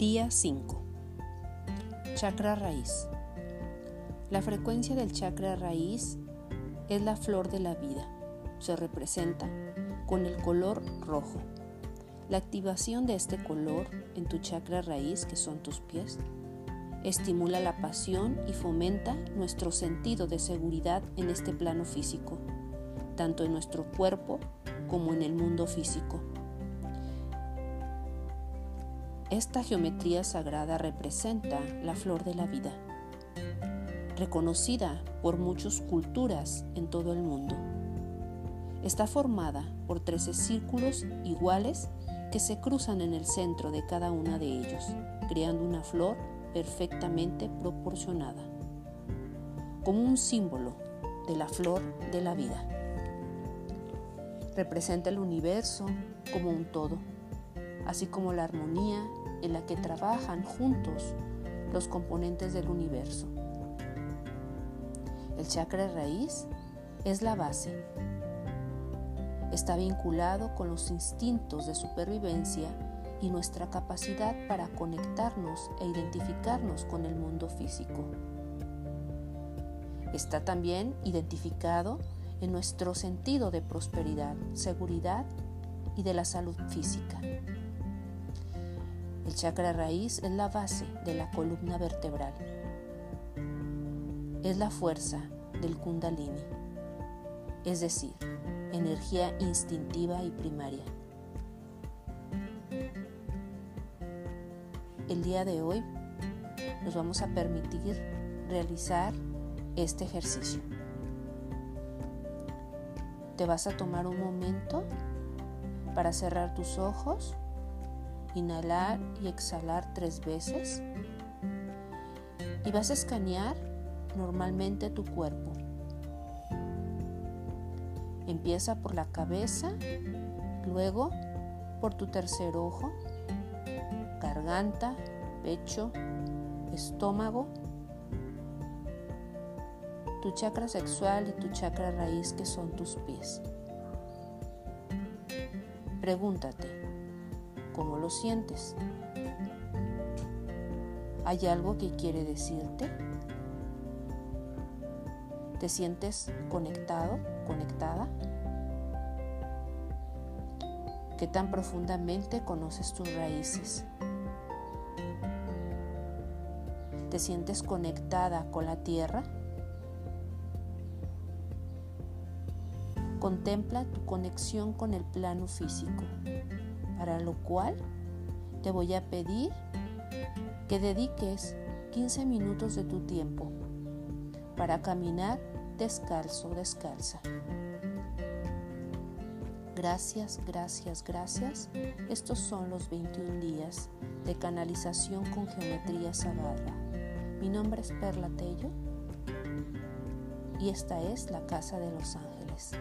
Día 5. Chakra raíz. La frecuencia del chakra raíz es la flor de la vida. Se representa con el color rojo. La activación de este color en tu chakra raíz, que son tus pies, estimula la pasión y fomenta nuestro sentido de seguridad en este plano físico, tanto en nuestro cuerpo como en el mundo físico. Esta geometría sagrada representa la flor de la vida, reconocida por muchas culturas en todo el mundo. Está formada por 13 círculos iguales que se cruzan en el centro de cada uno de ellos, creando una flor perfectamente proporcionada, como un símbolo de la flor de la vida. Representa el universo como un todo, así como la armonía en la que trabajan juntos los componentes del universo. El chakra raíz es la base. Está vinculado con los instintos de supervivencia y nuestra capacidad para conectarnos e identificarnos con el mundo físico. Está también identificado en nuestro sentido de prosperidad, seguridad y de la salud física. El chakra raíz es la base de la columna vertebral. Es la fuerza del kundalini, es decir, energía instintiva y primaria. El día de hoy nos vamos a permitir realizar este ejercicio. Te vas a tomar un momento para cerrar tus ojos inhalar y exhalar tres veces. Y vas a escanear normalmente tu cuerpo. Empieza por la cabeza, luego por tu tercer ojo, garganta, pecho, estómago, tu chakra sexual y tu chakra raíz que son tus pies. Pregúntate, cómo lo sientes. ¿Hay algo que quiere decirte? ¿Te sientes conectado, conectada? ¿Qué tan profundamente conoces tus raíces? ¿Te sientes conectada con la tierra? Contempla tu conexión con el plano físico para lo cual te voy a pedir que dediques 15 minutos de tu tiempo para caminar descalzo, descalza. Gracias, gracias, gracias. Estos son los 21 días de canalización con geometría sagrada. Mi nombre es Perla Tello y esta es la Casa de los Ángeles.